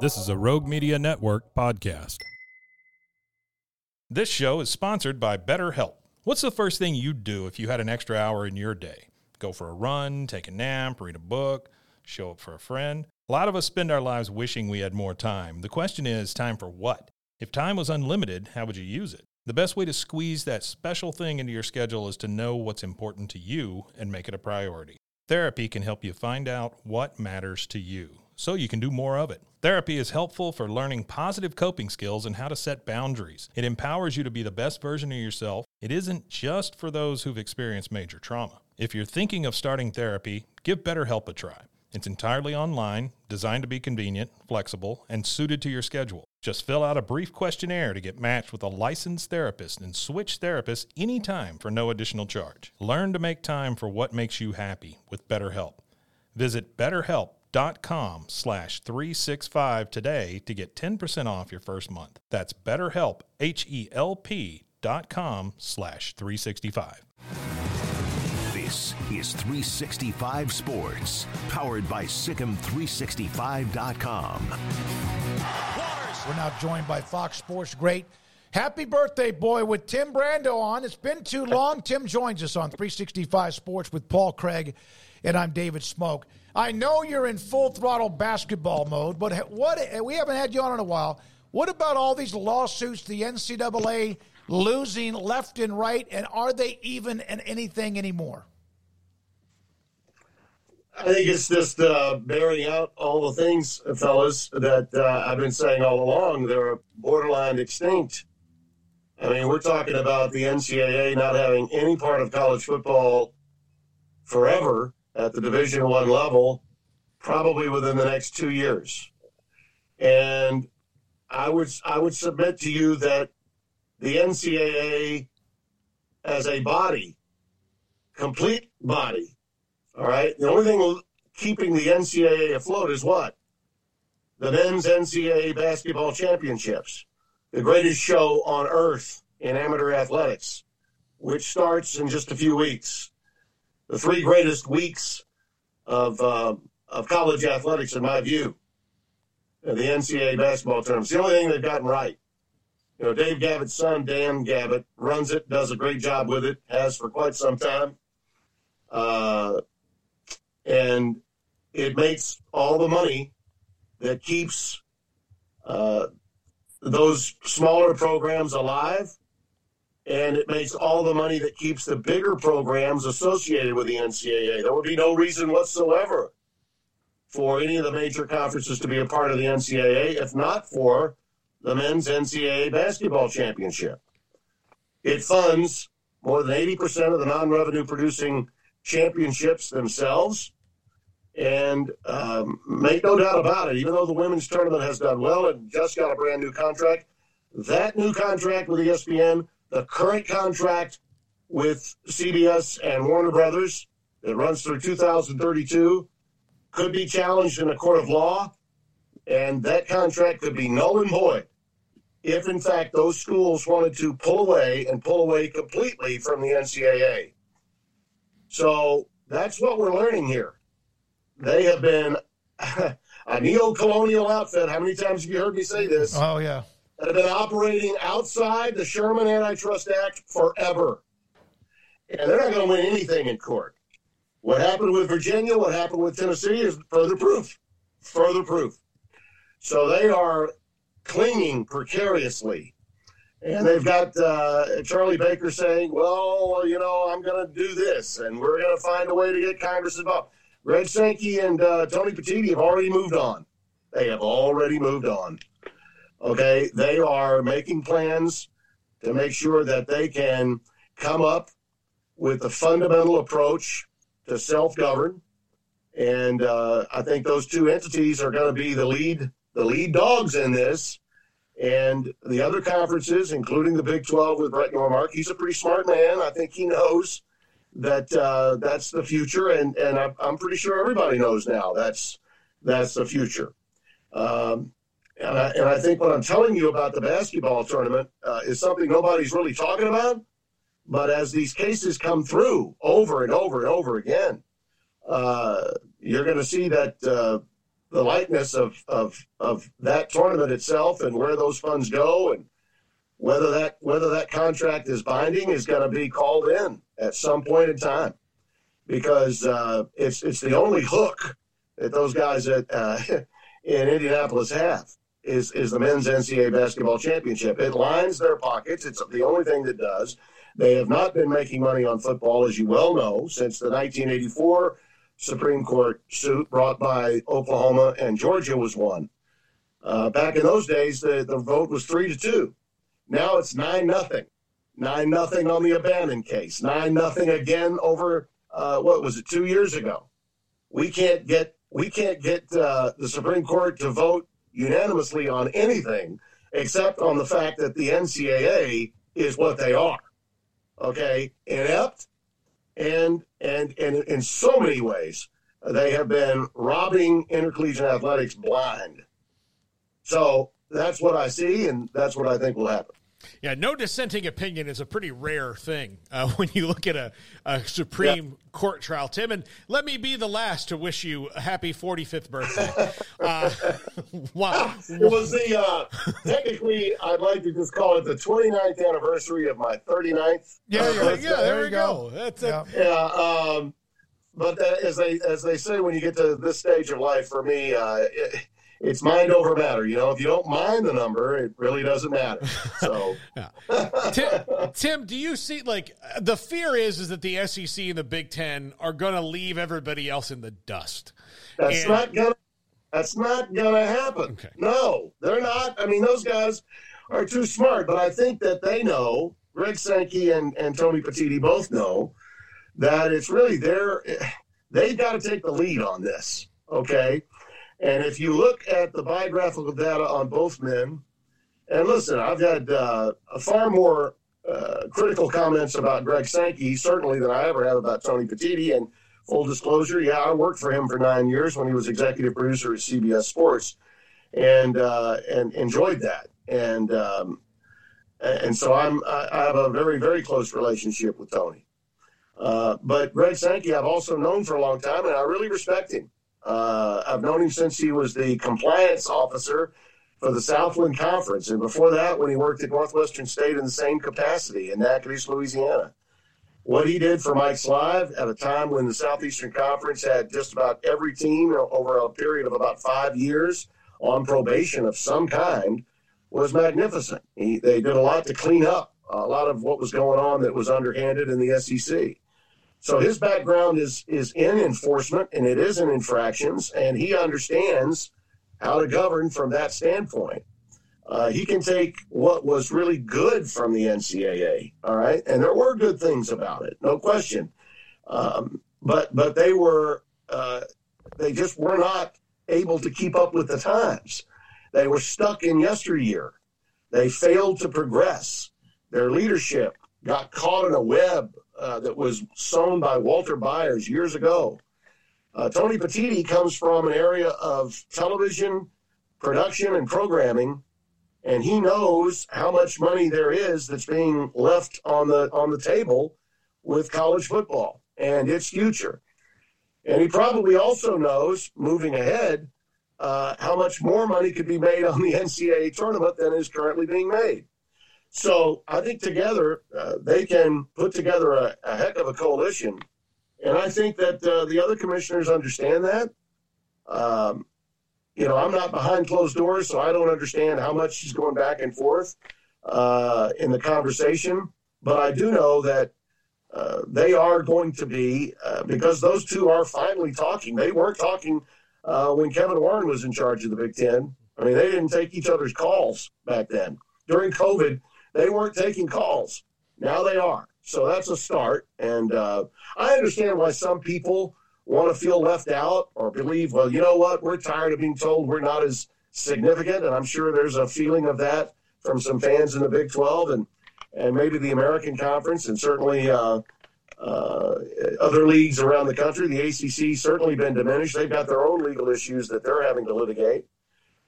This is a Rogue Media Network podcast. This show is sponsored by BetterHelp. What's the first thing you'd do if you had an extra hour in your day? Go for a run, take a nap, read a book, show up for a friend? A lot of us spend our lives wishing we had more time. The question is, time for what? If time was unlimited, how would you use it? The best way to squeeze that special thing into your schedule is to know what's important to you and make it a priority. Therapy can help you find out what matters to you so you can do more of it. Therapy is helpful for learning positive coping skills and how to set boundaries. It empowers you to be the best version of yourself. It isn't just for those who've experienced major trauma. If you're thinking of starting therapy, give BetterHelp a try. It's entirely online, designed to be convenient, flexible, and suited to your schedule. Just fill out a brief questionnaire to get matched with a licensed therapist and switch therapists anytime for no additional charge. Learn to make time for what makes you happy with BetterHelp. Visit betterhelp.com slash 365 today to get 10% off your first month. That's betterhelp, H-E-L-P dot com slash 365. This is 365 Sports, powered by Sikkim365.com. We're now joined by Fox Sports great. Happy birthday, boy, with Tim Brando on. It's been too long. Tim joins us on 365 Sports with Paul Craig, and I'm David Smoke. I know you're in full throttle basketball mode, but what we haven't had you on in a while. What about all these lawsuits, the NCAA losing left and right, and are they even in anything anymore? I think it's just uh, bearing out all the things, fellas, that uh, I've been saying all along. They're borderline extinct. I mean, we're talking about the NCAA not having any part of college football forever at the Division One level, probably within the next two years. And I would I would submit to you that the NCAA as a body, complete body, all right. The only thing keeping the NCAA afloat is what? The men's NCAA basketball championships, the greatest show on earth in amateur athletics, which starts in just a few weeks. The three greatest weeks of uh, of college athletics, in my view, the NCAA basketball tournament. The only thing they've gotten right. You know, Dave Gavitt's son, Dan Gavitt, runs it, does a great job with it, has for quite some time. Uh, and it makes all the money that keeps uh, those smaller programs alive, and it makes all the money that keeps the bigger programs associated with the NCAA. There would be no reason whatsoever for any of the major conferences to be a part of the NCAA if not for the men's NCAA basketball championship. It funds more than 80% of the non revenue producing championships themselves. And um, make no doubt about it, even though the women's tournament has done well and just got a brand new contract, that new contract with ESPN, the current contract with CBS and Warner Brothers that runs through 2032, could be challenged in a court of law, and that contract could be null and void if, in fact, those schools wanted to pull away and pull away completely from the NCAA. So that's what we're learning here. They have been a neo-colonial outfit. How many times have you heard me say this? Oh yeah, have been operating outside the Sherman Antitrust Act forever, and they're not going to win anything in court. What happened with Virginia, what happened with Tennessee, is further proof. Further proof. So they are clinging precariously and they've got uh, Charlie Baker saying, well, you know, I'm going to do this, and we're going to find a way to get Congress involved. Greg Sankey and uh, Tony Petitti have already moved on. They have already moved on. Okay, they are making plans to make sure that they can come up with a fundamental approach to self govern. And uh, I think those two entities are going to be the lead the lead dogs in this. And the other conferences, including the Big 12 with Brett Yormark, he's a pretty smart man. I think he knows that uh, that's the future, and and I'm, I'm pretty sure everybody knows now that's that's the future. Um, and I, and I think what I'm telling you about the basketball tournament uh, is something nobody's really talking about. But as these cases come through over and over and over again, uh, you're going to see that uh, the likeness of, of of that tournament itself and where those funds go and whether that whether that contract is binding is going to be called in at some point in time because uh, it's it's the only hook that those guys at uh, in Indianapolis have is is the men's NCAA basketball championship. It lines their pockets. It's the only thing that does. They have not been making money on football, as you well know, since the 1984 Supreme Court suit brought by Oklahoma and Georgia was won. Uh, back in those days, the, the vote was three to two. Now it's nine nothing, nine nothing on the O'Bannon case, nine nothing again over uh, what was it two years ago. We can't get we can't get uh, the Supreme Court to vote unanimously on anything except on the fact that the NCAA is what they are. Okay, inept, and and and in so many ways they have been robbing intercollegiate athletics blind. So that's what I see, and that's what I think will happen. Yeah, no dissenting opinion is a pretty rare thing uh, when you look at a, a Supreme yeah. Court trial, Tim. And let me be the last to wish you a happy 45th birthday. uh, wow. It was the, uh, technically, I'd like to just call it the 29th anniversary of my 39th. Yeah, yeah, yeah there, we go. go. That's yeah. yeah um, but as they as they say, when you get to this stage of life, for me, uh, it, it's mind over matter. You know, if you don't mind the number, it really doesn't matter. So, Tim, Tim, do you see like the fear is is that the SEC and the Big Ten are going to leave everybody else in the dust? That's and, not gonna. That's not gonna happen. Okay. No, they're not. I mean, those guys are too smart. But I think that they know. Greg Sankey and, and Tony Petitti both know that it's really their. They've got to take the lead on this. Okay and if you look at the biographical data on both men, and listen, I've had uh, far more uh, critical comments about Greg Sankey, certainly, than I ever have about Tony Petitti. And full disclosure, yeah, I worked for him for nine years when he was executive producer at CBS Sports, and uh, and enjoyed that. And um, and so I'm I have a very very close relationship with Tony. Uh, but Greg Sankey, I've also known for a long time, and I really respect him. Uh, I've known him since he was the compliance officer for the Southland Conference, and before that, when he worked at Northwestern State in the same capacity in Natchitoches, Louisiana. What he did for Mike Slive at a time when the Southeastern Conference had just about every team over a period of about five years on probation of some kind was magnificent. He, they did a lot to clean up a lot of what was going on that was underhanded in the SEC. So his background is is in enforcement and it is in infractions, and he understands how to govern from that standpoint. Uh, he can take what was really good from the NCAA, all right, and there were good things about it, no question. Um, but but they were uh, they just were not able to keep up with the times. They were stuck in yesteryear. They failed to progress. Their leadership got caught in a web uh, that was sown by Walter Byers years ago. Uh, Tony Petitti comes from an area of television production and programming, and he knows how much money there is that's being left on the on the table with college football and its future. And he probably also knows, moving ahead, uh, how much more money could be made on the NCAA tournament than is currently being made. So I think together uh, they can put together a, a, heck of a coalition. And I think that uh, the other commissioners understand that. Um, you know, I'm not behind closed doors, so I don't understand how much is going back and forth uh, in the conversation. But I do know that uh, they are going to be, uh, because those two are finally talking. They weren't talking uh, when Kevin Warren was in charge of the Big Ten. I mean, they didn't take each other's calls back then. During COVID, they weren't taking calls. Now they are. So that's a start. And uh, I understand why some people want to feel left out or believe, well, you know what? We're tired of being told we're not as significant, and I'm sure there's a feeling of that from some fans in the Big 12 and and maybe the American Conference, and certainly uh, uh, other leagues around the country. The ACC certainly been diminished. They've got their own legal issues that they're having to litigate.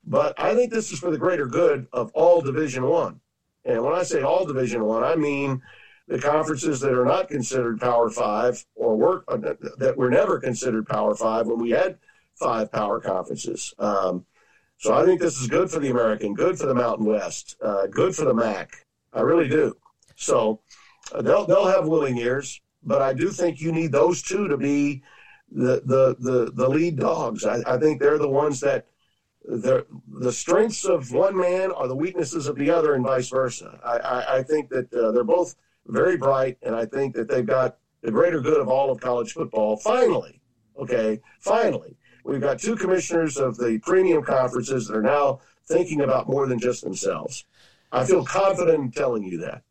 But I think this is for the greater good of all Division One. And when I say all Division One, I, mean the conferences that are not considered Power Five or work uh, that were never considered Power Five when we had five power conferences. Um, so I think this is good for the American, good for the Mountain West, uh, good for the MAC. I really do. So uh, they'll they'll have willing ears, but I do think you need those two to be the the the, the lead dogs. I, I think they're the ones that the the strengths of one man are the weaknesses of the other, and vice versa. I, I, I think that uh, they're both very bright, and I think that they've got the greater good of all of college football. Finally, okay, finally, We've got two commissioners of the premium conferences that are now thinking about more than just themselves. I feel confident in telling you that.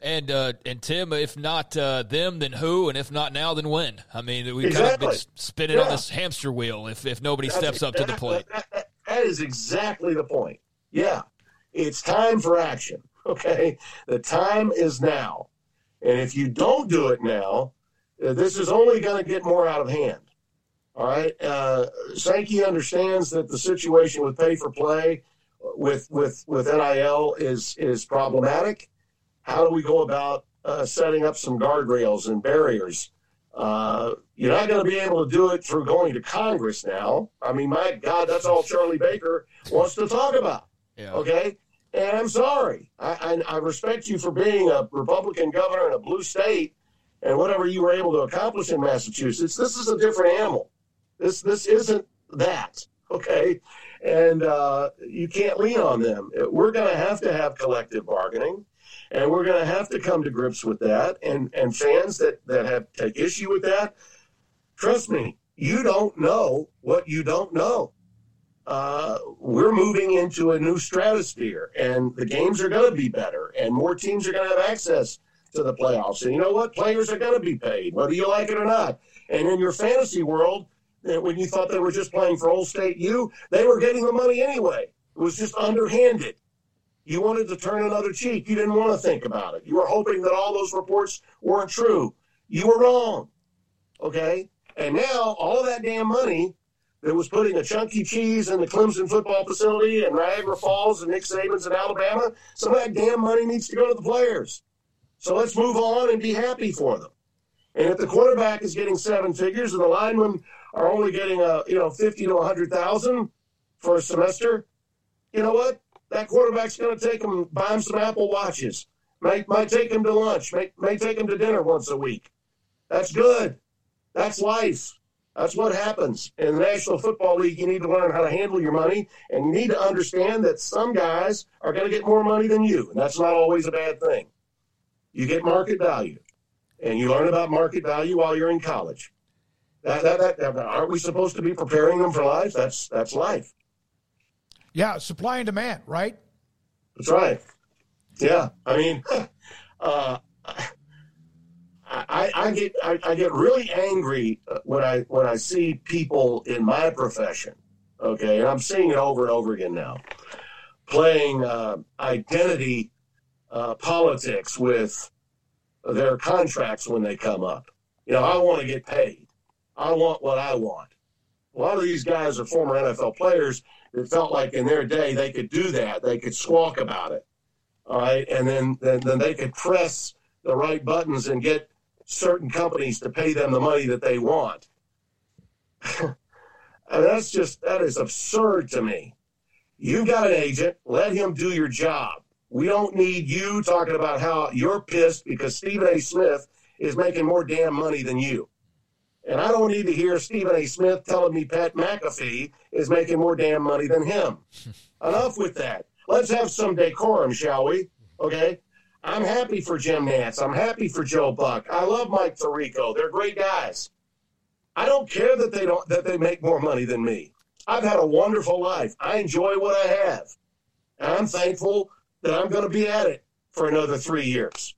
And uh, and Tim, if not uh, them, then who? And if not now, then when? I mean, we've exactly. kind of been spinning yeah. on this hamster wheel. If if nobody That's steps exactly, up to the plate, that, that, is exactly the point. Yeah, it's time for action. Okay, the time is now, and if you don't do it now, uh, this is only going to get more out of hand. All right. Uh, Sankey understands that the situation with pay for play with with with NIL is is problematic. How do we go about uh, setting up some guardrails and barriers? Uh, you're not going to be able to do it through going to Congress now. I mean, my God, that's all Charlie Baker wants to talk about. Yeah. Okay. And I'm sorry. I, I, I respect you for being a Republican governor in a blue state and whatever you were able to accomplish in Massachusetts. This is a different animal. This this isn't that. Okay. And uh, you can't lean on them. We're going to have to have collective bargaining, and we're going to have to come to grips with that. And and fans that that have take issue with that, trust me, you don't know what you don't know. Uh, we're moving into a new stratosphere, and the games are going to be better, and more teams are going to have access to the playoffs. And you know what? Players are going to be paid, whether you like it or not. And in your fantasy world, when you thought they were just playing for Old State U, they were getting the money anyway. It was just underhanded. You wanted to turn another cheek. You didn't want to think about it. You were hoping that all those reports weren't true. You were wrong. Okay? And now all that damn money that was putting a chunky cheese in the Clemson football facility and Niagara Falls and Nick Saban's in Alabama, some of that damn money needs to go to the players. So let's move on and be happy for them. And if the quarterback is getting seven figures and the linemen are only getting a you know fifty to a hundred thousand for a semester, you know what? That quarterback's going to take them, buy him some Apple watches. Might might take him to lunch. May may take him to dinner once a week. That's good. That's life. That's what happens in the National Football League. You need to learn how to handle your money, and you need to understand that some guys are going to get more money than you, and that's not always a bad thing. You get market value, and you learn about market value while you're in college. That, that, that, aren't we supposed to be preparing them for life? That's that's life. Yeah, supply and demand, right? That's right. Yeah, I mean, uh, I, I get I, I, get really angry when I when I see people in my profession. Okay, and I'm seeing it over and over again now, playing uh, identity uh, politics with their contracts when they come up. You know, I want to get paid. I want what I want. A lot of these guys are former NFL players that felt like in their day they could do that. They could squawk about it. All right. And then, then, then they could press the right buttons and get certain companies to pay them the money that they want. and that's just, that is absurd to me. You've got an agent, let him do your job. We don't need you talking about how you're pissed because Stephen A. Smith is making more damn money than you. And I don't need to hear Stephen A. Smith telling me Pat McAfee is making more damn money than him. Enough with that. Let's have some decorum, shall we? Okay. I'm happy for Jim Nantz. I'm happy for Joe Buck. I love Mike Tirico. They're great guys. I don't care that they don't that they make more money than me. I've had a wonderful life. I enjoy what I have. And I'm thankful that I'm going to be at it for another three years.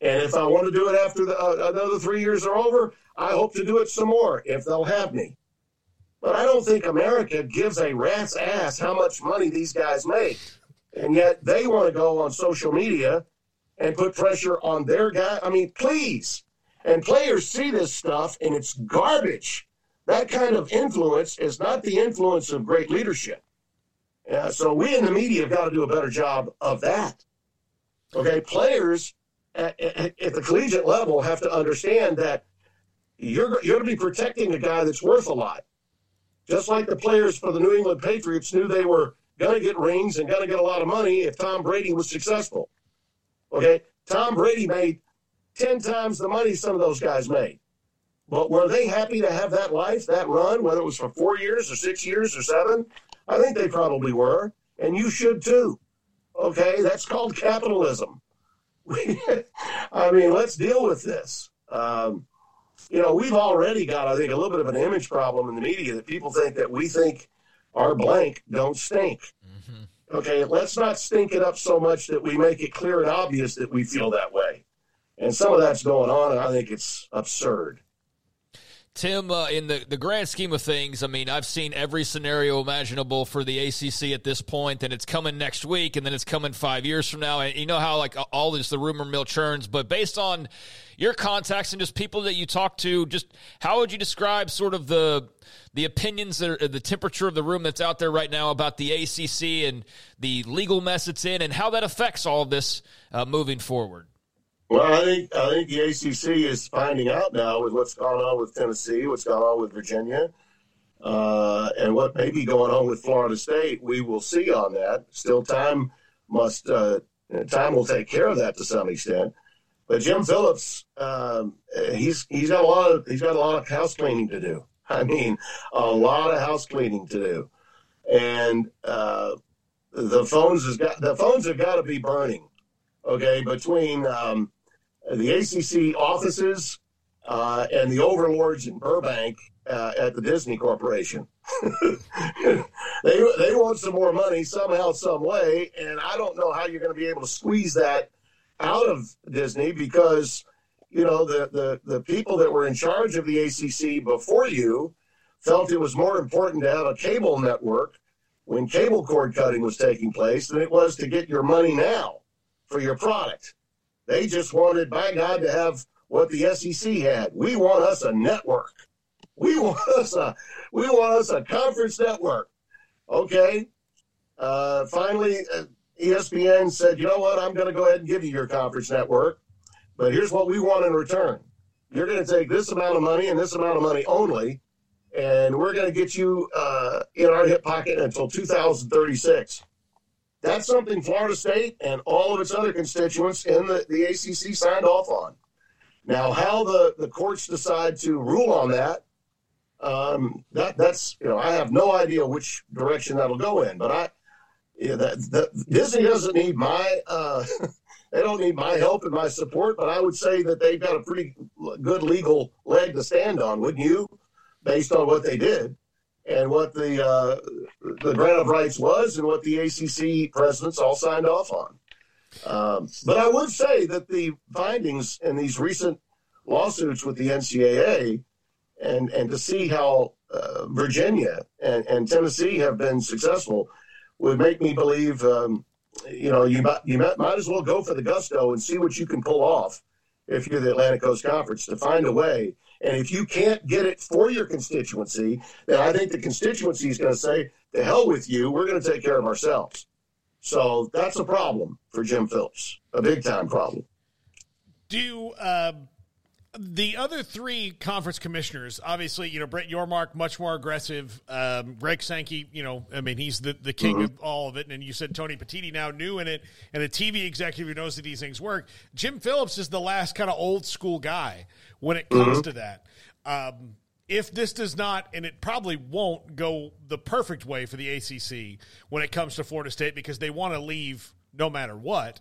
And if I want to do it after the, uh, another three years are over, I hope to do it some more if they'll have me. But I don't think America gives a rat's ass how much money these guys make. And yet they want to go on social media and put pressure on their guy. I mean, please. And players see this stuff and it's garbage. That kind of influence is not the influence of great leadership. Uh, so we in the media have got to do a better job of that. Okay, players at, at, at the collegiate level have to understand that you're you're going to be protecting a guy that's worth a lot. Just like the players for the New England Patriots knew they were going to get rings and going to get a lot of money if Tom Brady was successful. Okay, Tom Brady made ten times the money some of those guys made. But were they happy to have that life, that run, whether it was for four years or six years or seven? I think they probably were, and you should too. Okay, that's called capitalism. I mean, let's deal with this. Um, you know, we've already got, I think, a little bit of an image problem in the media that people think that we think our blank don't stink. Mm-hmm. Okay, let's not stink it up so much that we make it clear and obvious that we feel that way. And some of that's going on, and I think it's absurd. Tim, uh, in the, the grand scheme of things, I mean, I've seen every scenario imaginable for the ACC at this point, and it's coming next week, and then it's coming five years from now. And you know how like all this the rumor mill churns, but based on your contacts and just people that you talk to, just how would you describe sort of the the opinions, that are, the temperature of the room that's out there right now about the ACC and the legal mess it's in, and how that affects all of this uh, moving forward? Well, I think I think the ACC is finding out now with what's going on with Tennessee, what's going on with Virginia, uh, and what may be going on with Florida State. We will see on that. Still, time must uh, time will take care of that to some extent. But Jim Phillips, um, he's he's got a lot of he's got a lot of house cleaning to do. I mean, a lot of house cleaning to do, and uh, the phones has got the phones have got to be burning. Okay, between um, the ACC offices uh, and the overlords in Burbank uh, at the Disney Corporation. they they want some more money somehow, some way, and I don't know how you're going to be able to squeeze that out of Disney because you know the the the people that were in charge of the ACC before you felt it was more important to have a cable network when cable cord cutting was taking place than it was to get your money now for your product. They just wanted, by God, to have what the SEC had. We want us a network. We want us a we want us a conference network. Okay. Uh, finally, uh, ESPN said, you know what? I'm going to go ahead and give you your conference network, but here's what we want in return. You're going to take this amount of money and this amount of money only, and we're going to get you uh, in our hip pocket until 2036. That's something Florida State and all of its other constituents in the, the ACC signed off on. Now, how the, the courts decide to rule on that, um, that that's you know I have no idea which direction that'll go in. But I, yeah, that, that Disney doesn't need my uh, they don't need my help and my support. But I would say that they've got a pretty good legal leg to stand on, wouldn't you? Based on what they did and what the uh, the grant of rights was and what the ACC presidents all signed off on. Um, but I would say that the findings in these recent lawsuits with the NCAA and and to see how uh, Virginia and, and, Tennessee have been successful would make me believe, um, you know, you might, you might, might as well go for the gusto and see what you can pull off if you're the Atlantic Coast Conference to find a way and if you can't get it for your constituency, then I think the constituency is going to say, "The hell with you. We're going to take care of ourselves." So that's a problem for Jim Phillips, a big time problem. Do uh, the other three conference commissioners, obviously, you know, Brett Yormark, much more aggressive. Um, Greg Sankey, you know, I mean, he's the, the king mm-hmm. of all of it. And you said Tony Petitti now new in it and a TV executive who knows that these things work. Jim Phillips is the last kind of old school guy when it comes mm-hmm. to that. Um, if this does not, and it probably won't go the perfect way for the ACC when it comes to Florida State because they want to leave no matter what.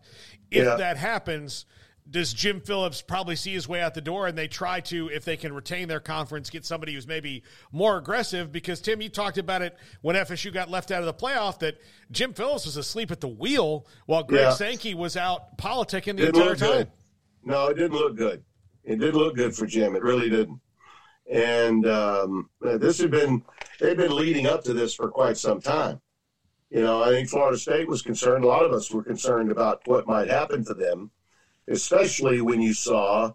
If yeah. that happens, does Jim Phillips probably see his way out the door and they try to, if they can retain their conference, get somebody who's maybe more aggressive? Because, Tim, you talked about it when FSU got left out of the playoff that Jim Phillips was asleep at the wheel while Greg yeah. Sankey was out politicking the didn't entire time. Good. No, it didn't look good. It didn't look good for Jim. It really didn't. And um, this had been, they've been leading up to this for quite some time. You know, I think Florida State was concerned. A lot of us were concerned about what might happen to them, especially when you saw,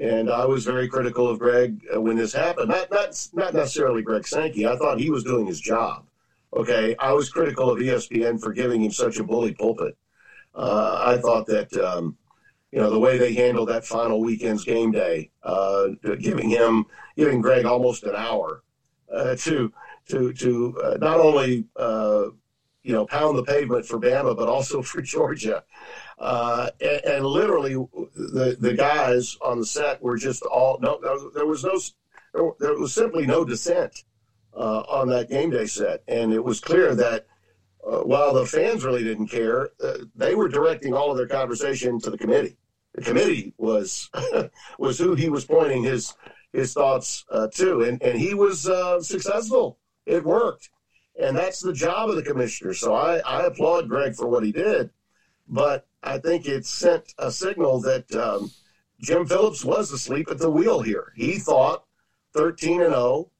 and I was very critical of Greg uh, when this happened. Not, not, not necessarily Greg Sankey. I thought he was doing his job. Okay. I was critical of ESPN for giving him such a bully pulpit. Uh, I thought that, um, you know, the way they handled that final weekend's game day, uh, giving him, giving Greg almost an hour uh, to to to uh, not only uh, you know pound the pavement for Bama, but also for Georgia. Uh, and, and, literally, the the guys on the set were just all no. There was no. There was simply no dissent uh, on that game day set, and it was clear that uh, while the fans really didn't care, uh, they were directing all of their conversation to the committee. The committee was was who he was pointing his his thoughts uh, to, and and he was successful. It worked, and that's the job of the commissioner. So I, I applaud Greg for what he did, but I think it sent a signal that um, Jim Phillips was asleep at the wheel here. He thought 13 and 0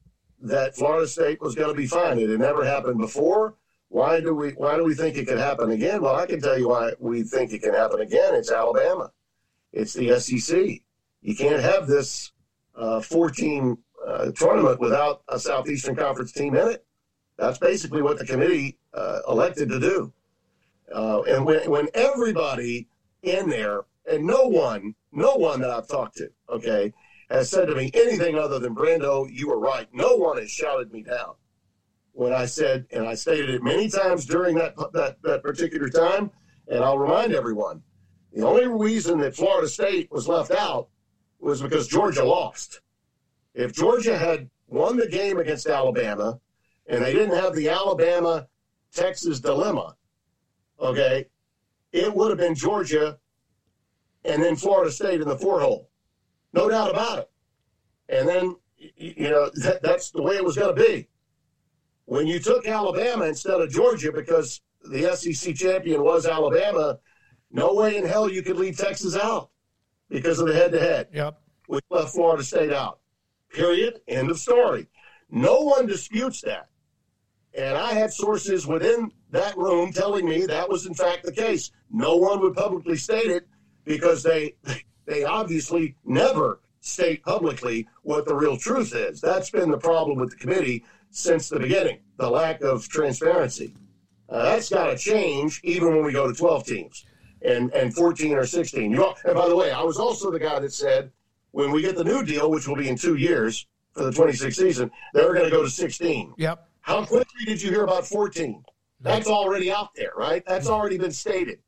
that Florida State was going to be fine. It had never happened before why do we why do we think it could happen again? Well, I can tell you why we think it can happen again. It's Alabama. It's the SEC. You can't have this uh, 14 uh, tournament without a Southeastern Conference team in it. That's basically what the committee uh, elected to do. Uh, and when, when everybody in there, and no one, no one that I've talked to, okay, has said to me anything other than Brando, you were right. No one has shouted me down when I said, and I stated it many times during that, that, that particular time, and I'll remind everyone the only reason that Florida State was left out was because Georgia lost. If Georgia had won the game against Alabama and they didn't have the Alabama Texas dilemma, okay, it would have been Georgia and then Florida State in the four hole. No doubt about it. And then, you know, that, that's the way it was going to be. When you took Alabama instead of Georgia because the SEC champion was Alabama, no way in hell you could leave Texas out because of the head to head. Yep. We left Florida State out. Period. End of story. No one disputes that. And I had sources within that room telling me that was in fact the case. No one would publicly state it because they they obviously never state publicly what the real truth is. That's been the problem with the committee since the beginning the lack of transparency. Uh, that's got to change even when we go to 12 teams and, and 14 or 16. You know, and by the way, I was also the guy that said when we get the new deal, which will be in two years for the 26 season, they're going to go to 16. Yep. How quickly did you hear about 14? That's already out there, right? That's already been stated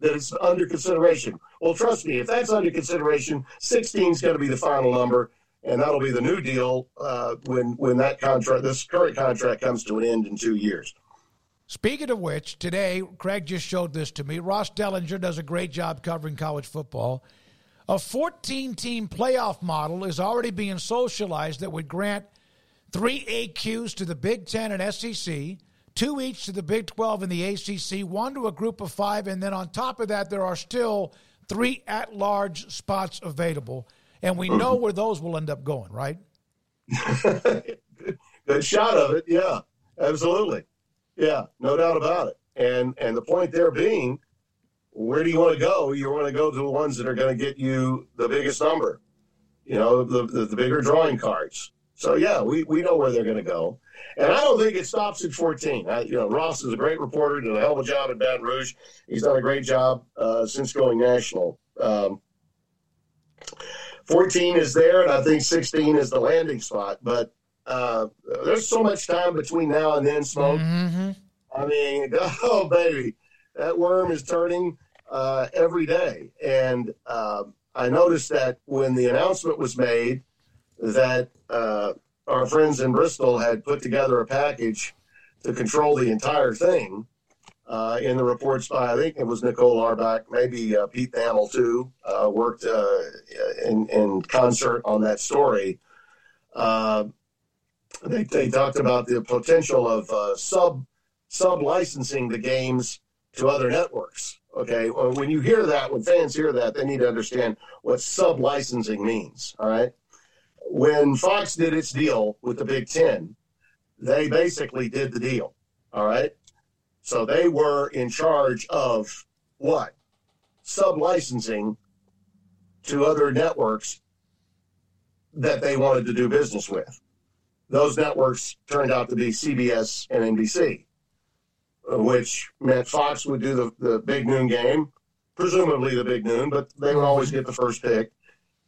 that it's under consideration. Well, trust me, if that's under consideration, 16 is going to be the final number, and that'll be the new deal uh, when when that contract, this current contract, comes to an end in two years. Speaking of which, today Craig just showed this to me. Ross Dellinger does a great job covering college football. A 14 team playoff model is already being socialized that would grant three AQs to the Big Ten and SEC, two each to the Big 12 and the ACC, one to a group of five, and then on top of that, there are still three at large spots available and we know where those will end up going, right? Good shot of it. Yeah, absolutely. Yeah, no doubt about it. And and the point there being, where do you want to go? You want to go to the ones that are going to get you the biggest number, you know, the, the, the bigger drawing cards. So yeah, we, we know where they're going to go, and I don't think it stops at 14. I, you know, Ross is a great reporter, did a hell of a job at Baton Rouge. He's done a great job uh, since going national. Um, 14 is there, and I think 16 is the landing spot. But uh, there's so much time between now and then, Smoke. Mm-hmm. I mean, oh, baby, that worm is turning uh, every day. And uh, I noticed that when the announcement was made that uh, our friends in Bristol had put together a package to control the entire thing, uh, in the reports by, I think it was Nicole Auerbach, maybe uh, Pete Thamel too, uh, worked uh, in, in concert on that story. Uh, they, they talked about the potential of uh, sub sub licensing the games to other networks. Okay, when you hear that, when fans hear that, they need to understand what sub licensing means. All right, when Fox did its deal with the Big Ten, they basically did the deal. All right. So they were in charge of what? Sub licensing to other networks that they wanted to do business with. Those networks turned out to be CBS and NBC, which meant Fox would do the, the big noon game, presumably the big noon, but they would always get the first pick.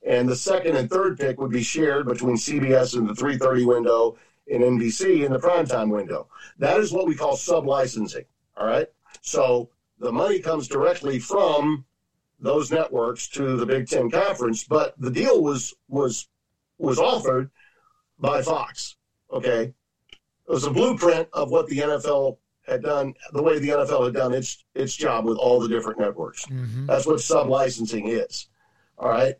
And the second and third pick would be shared between CBS and the 330 window and NBC in the primetime window. That is what we call sub licensing. All right. So the money comes directly from those networks to the Big Ten Conference, but the deal was was was authored by Fox. Okay, it was a blueprint of what the NFL had done, the way the NFL had done its its job with all the different networks. Mm-hmm. That's what sub licensing is. All right,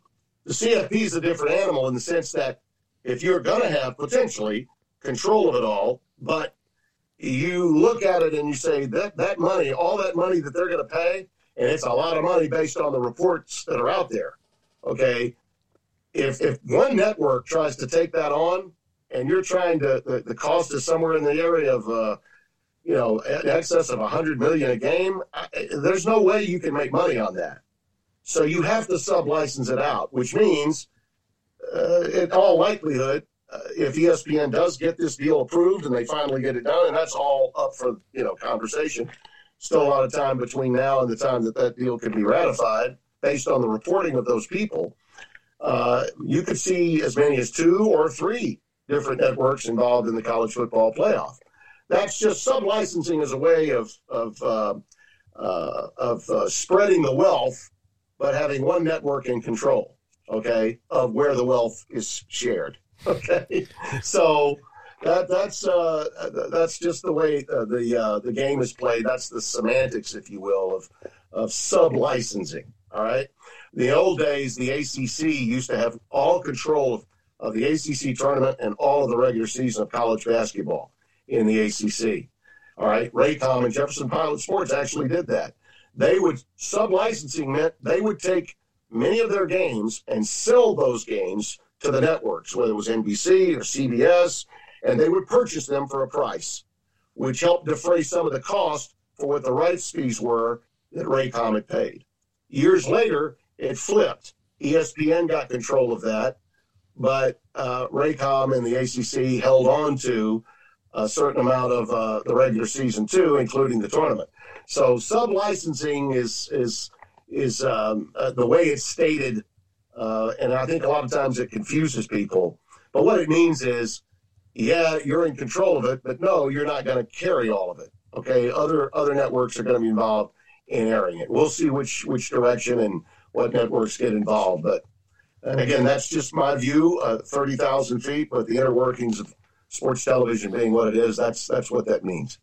the CFP is a different animal in the sense that if you're going to have potentially control of it all, but you look at it and you say that that money, all that money that they're going to pay, and it's a lot of money based on the reports that are out there. Okay, if if one network tries to take that on, and you're trying to, the, the cost is somewhere in the area of, uh, you know, excess of a hundred million a game. I, there's no way you can make money on that. So you have to sub license it out, which means, uh, in all likelihood, uh, if ESPN does get this deal approved and they finally get it done, and that's all up for you know conversation. Still a lot of time between now and the time that that deal could be ratified, based on the reporting of those people. Uh, you could see as many as two or three different networks involved in the college football playoff. That's just sub licensing as a way of of uh, uh, of uh, spreading the wealth, but having one network in control. Okay, of where the wealth is shared. Okay, so that that's uh, that's just the way uh, the uh, the game is played. That's the semantics, if you will, of of sub licensing. All right. The old days, the ACC used to have all control of, of the ACC tournament and all of the regular season of college basketball in the ACC. All right. Raycom and Jefferson Pilot Sports actually did that. They would sub licensing meant they would take many of their games and sell those games to the networks, whether it was NBC or CBS, and they would purchase them for a price, which helped defray some of the cost for what the rights fees were that Raycom had paid. Years later, it flipped. ESPN got control of that, but uh, Raycom and the ACC held on to a certain amount of uh, the regular season too, including the tournament. So sub licensing is is is um, uh, the way it's stated uh, and I think a lot of times it confuses people. But what it means is, yeah, you're in control of it, but no, you're not going to carry all of it. Okay, other other networks are going to be involved in airing it. We'll see which which direction and what networks get involved. But and again, that's just my view. Uh, Thirty thousand feet, but the inner workings of sports television being what it is, that's that's what that means.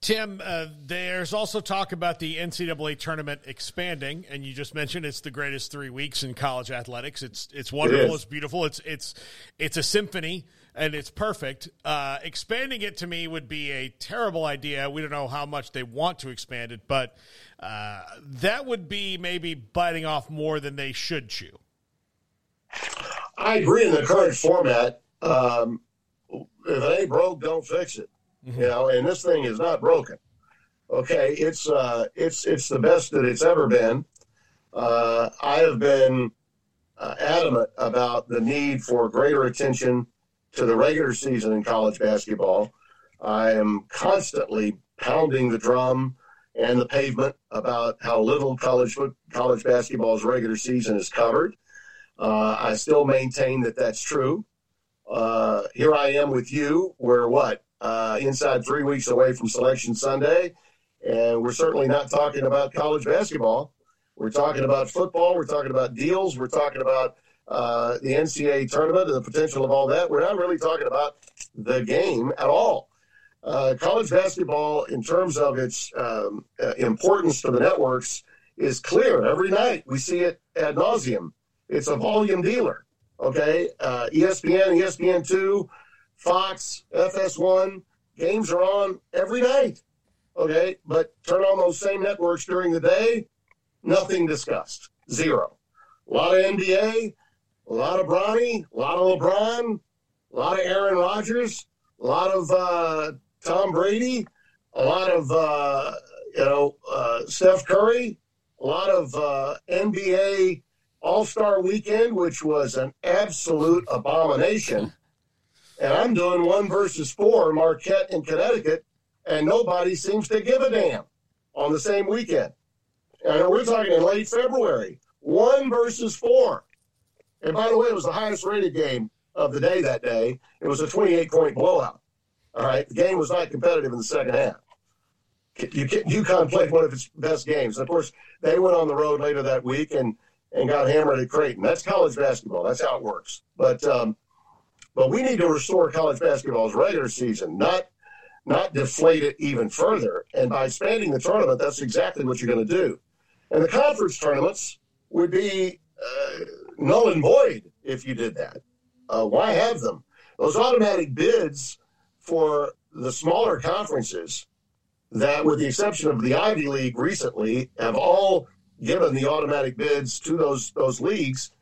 Tim, uh, there's also talk about the NCAA tournament expanding, and you just mentioned it's the greatest three weeks in college athletics. It's it's wonderful. It it's beautiful. It's it's it's a symphony, and it's perfect. Uh, expanding it to me would be a terrible idea. We don't know how much they want to expand it, but uh, that would be maybe biting off more than they should chew. I agree in the current format. Um, if it ain't broke, don't fix it. Mm-hmm. You know, and this thing is not broken. Okay, it's uh, it's it's the best that it's ever been. Uh, I have been uh, adamant about the need for greater attention to the regular season in college basketball. I am constantly pounding the drum and the pavement about how little college college basketball's regular season is covered. Uh, I still maintain that that's true. Uh, here I am with you, where what uh, inside three weeks away from Selection Sunday. And we're certainly not talking about college basketball. We're talking about football. We're talking about deals. We're talking about uh, the NCAA tournament and the potential of all that. We're not really talking about the game at all. Uh, college basketball, in terms of its um, uh, importance to the networks, is clear every night. We see it ad nauseum. It's a volume dealer. Okay, uh, ESPN, ESPN2, Fox, FS1, games are on every night. Okay, but turn on those same networks during the day, nothing discussed. Zero. A lot of NBA, a lot of Bronny, a lot of LeBron, a lot of Aaron Rodgers, a lot of uh, Tom Brady, a lot of uh, you know uh, Steph Curry, a lot of uh, NBA All Star Weekend, which was an absolute abomination. And I'm doing one versus four, Marquette in Connecticut, and nobody seems to give a damn on the same weekend. And we're talking in late February, one versus four. And by the way, it was the highest rated game of the day that day. It was a 28 point blowout. All right. The game was not competitive in the second half. You, UConn played one of its best games. Of course, they went on the road later that week and, and got hammered at Creighton. That's college basketball. That's how it works. But um, but we need to restore college basketball's regular season, not not deflate it even further. And by expanding the tournament, that's exactly what you're going to do. And the conference tournaments would be uh, null and void if you did that. Uh, why have them? Those automatic bids for the smaller conferences that, with the exception of the Ivy League recently, have all given the automatic bids to those those leagues.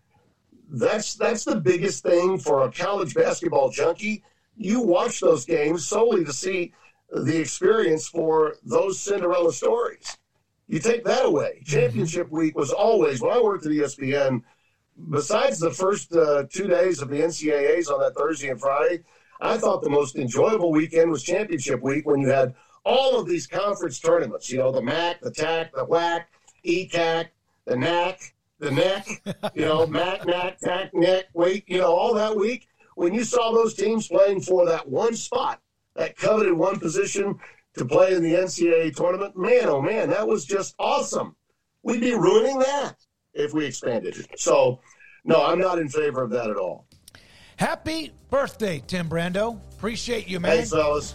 That's that's the biggest thing for a college basketball junkie. You watch those games solely to see the experience for those Cinderella stories. You take that away. Mm-hmm. Championship week was always when I worked at ESPN. Besides the first uh, two days of the NCAA's on that Thursday and Friday, I thought the most enjoyable weekend was championship week when you had all of these conference tournaments. You know, the MAC, the TAC, the WAC, ECAC, the NAC, the NEC. You know, MAC, NAC, TAC, NEC. Wait, you know, all that week when you saw those teams playing for that one spot, that coveted one position to play in the NCAA tournament, man, oh man, that was just awesome. We'd be ruining that if we expanded it. So, no, I'm not in favor of that at all. Happy birthday, Tim Brando. Appreciate you, man. Thanks, fellas.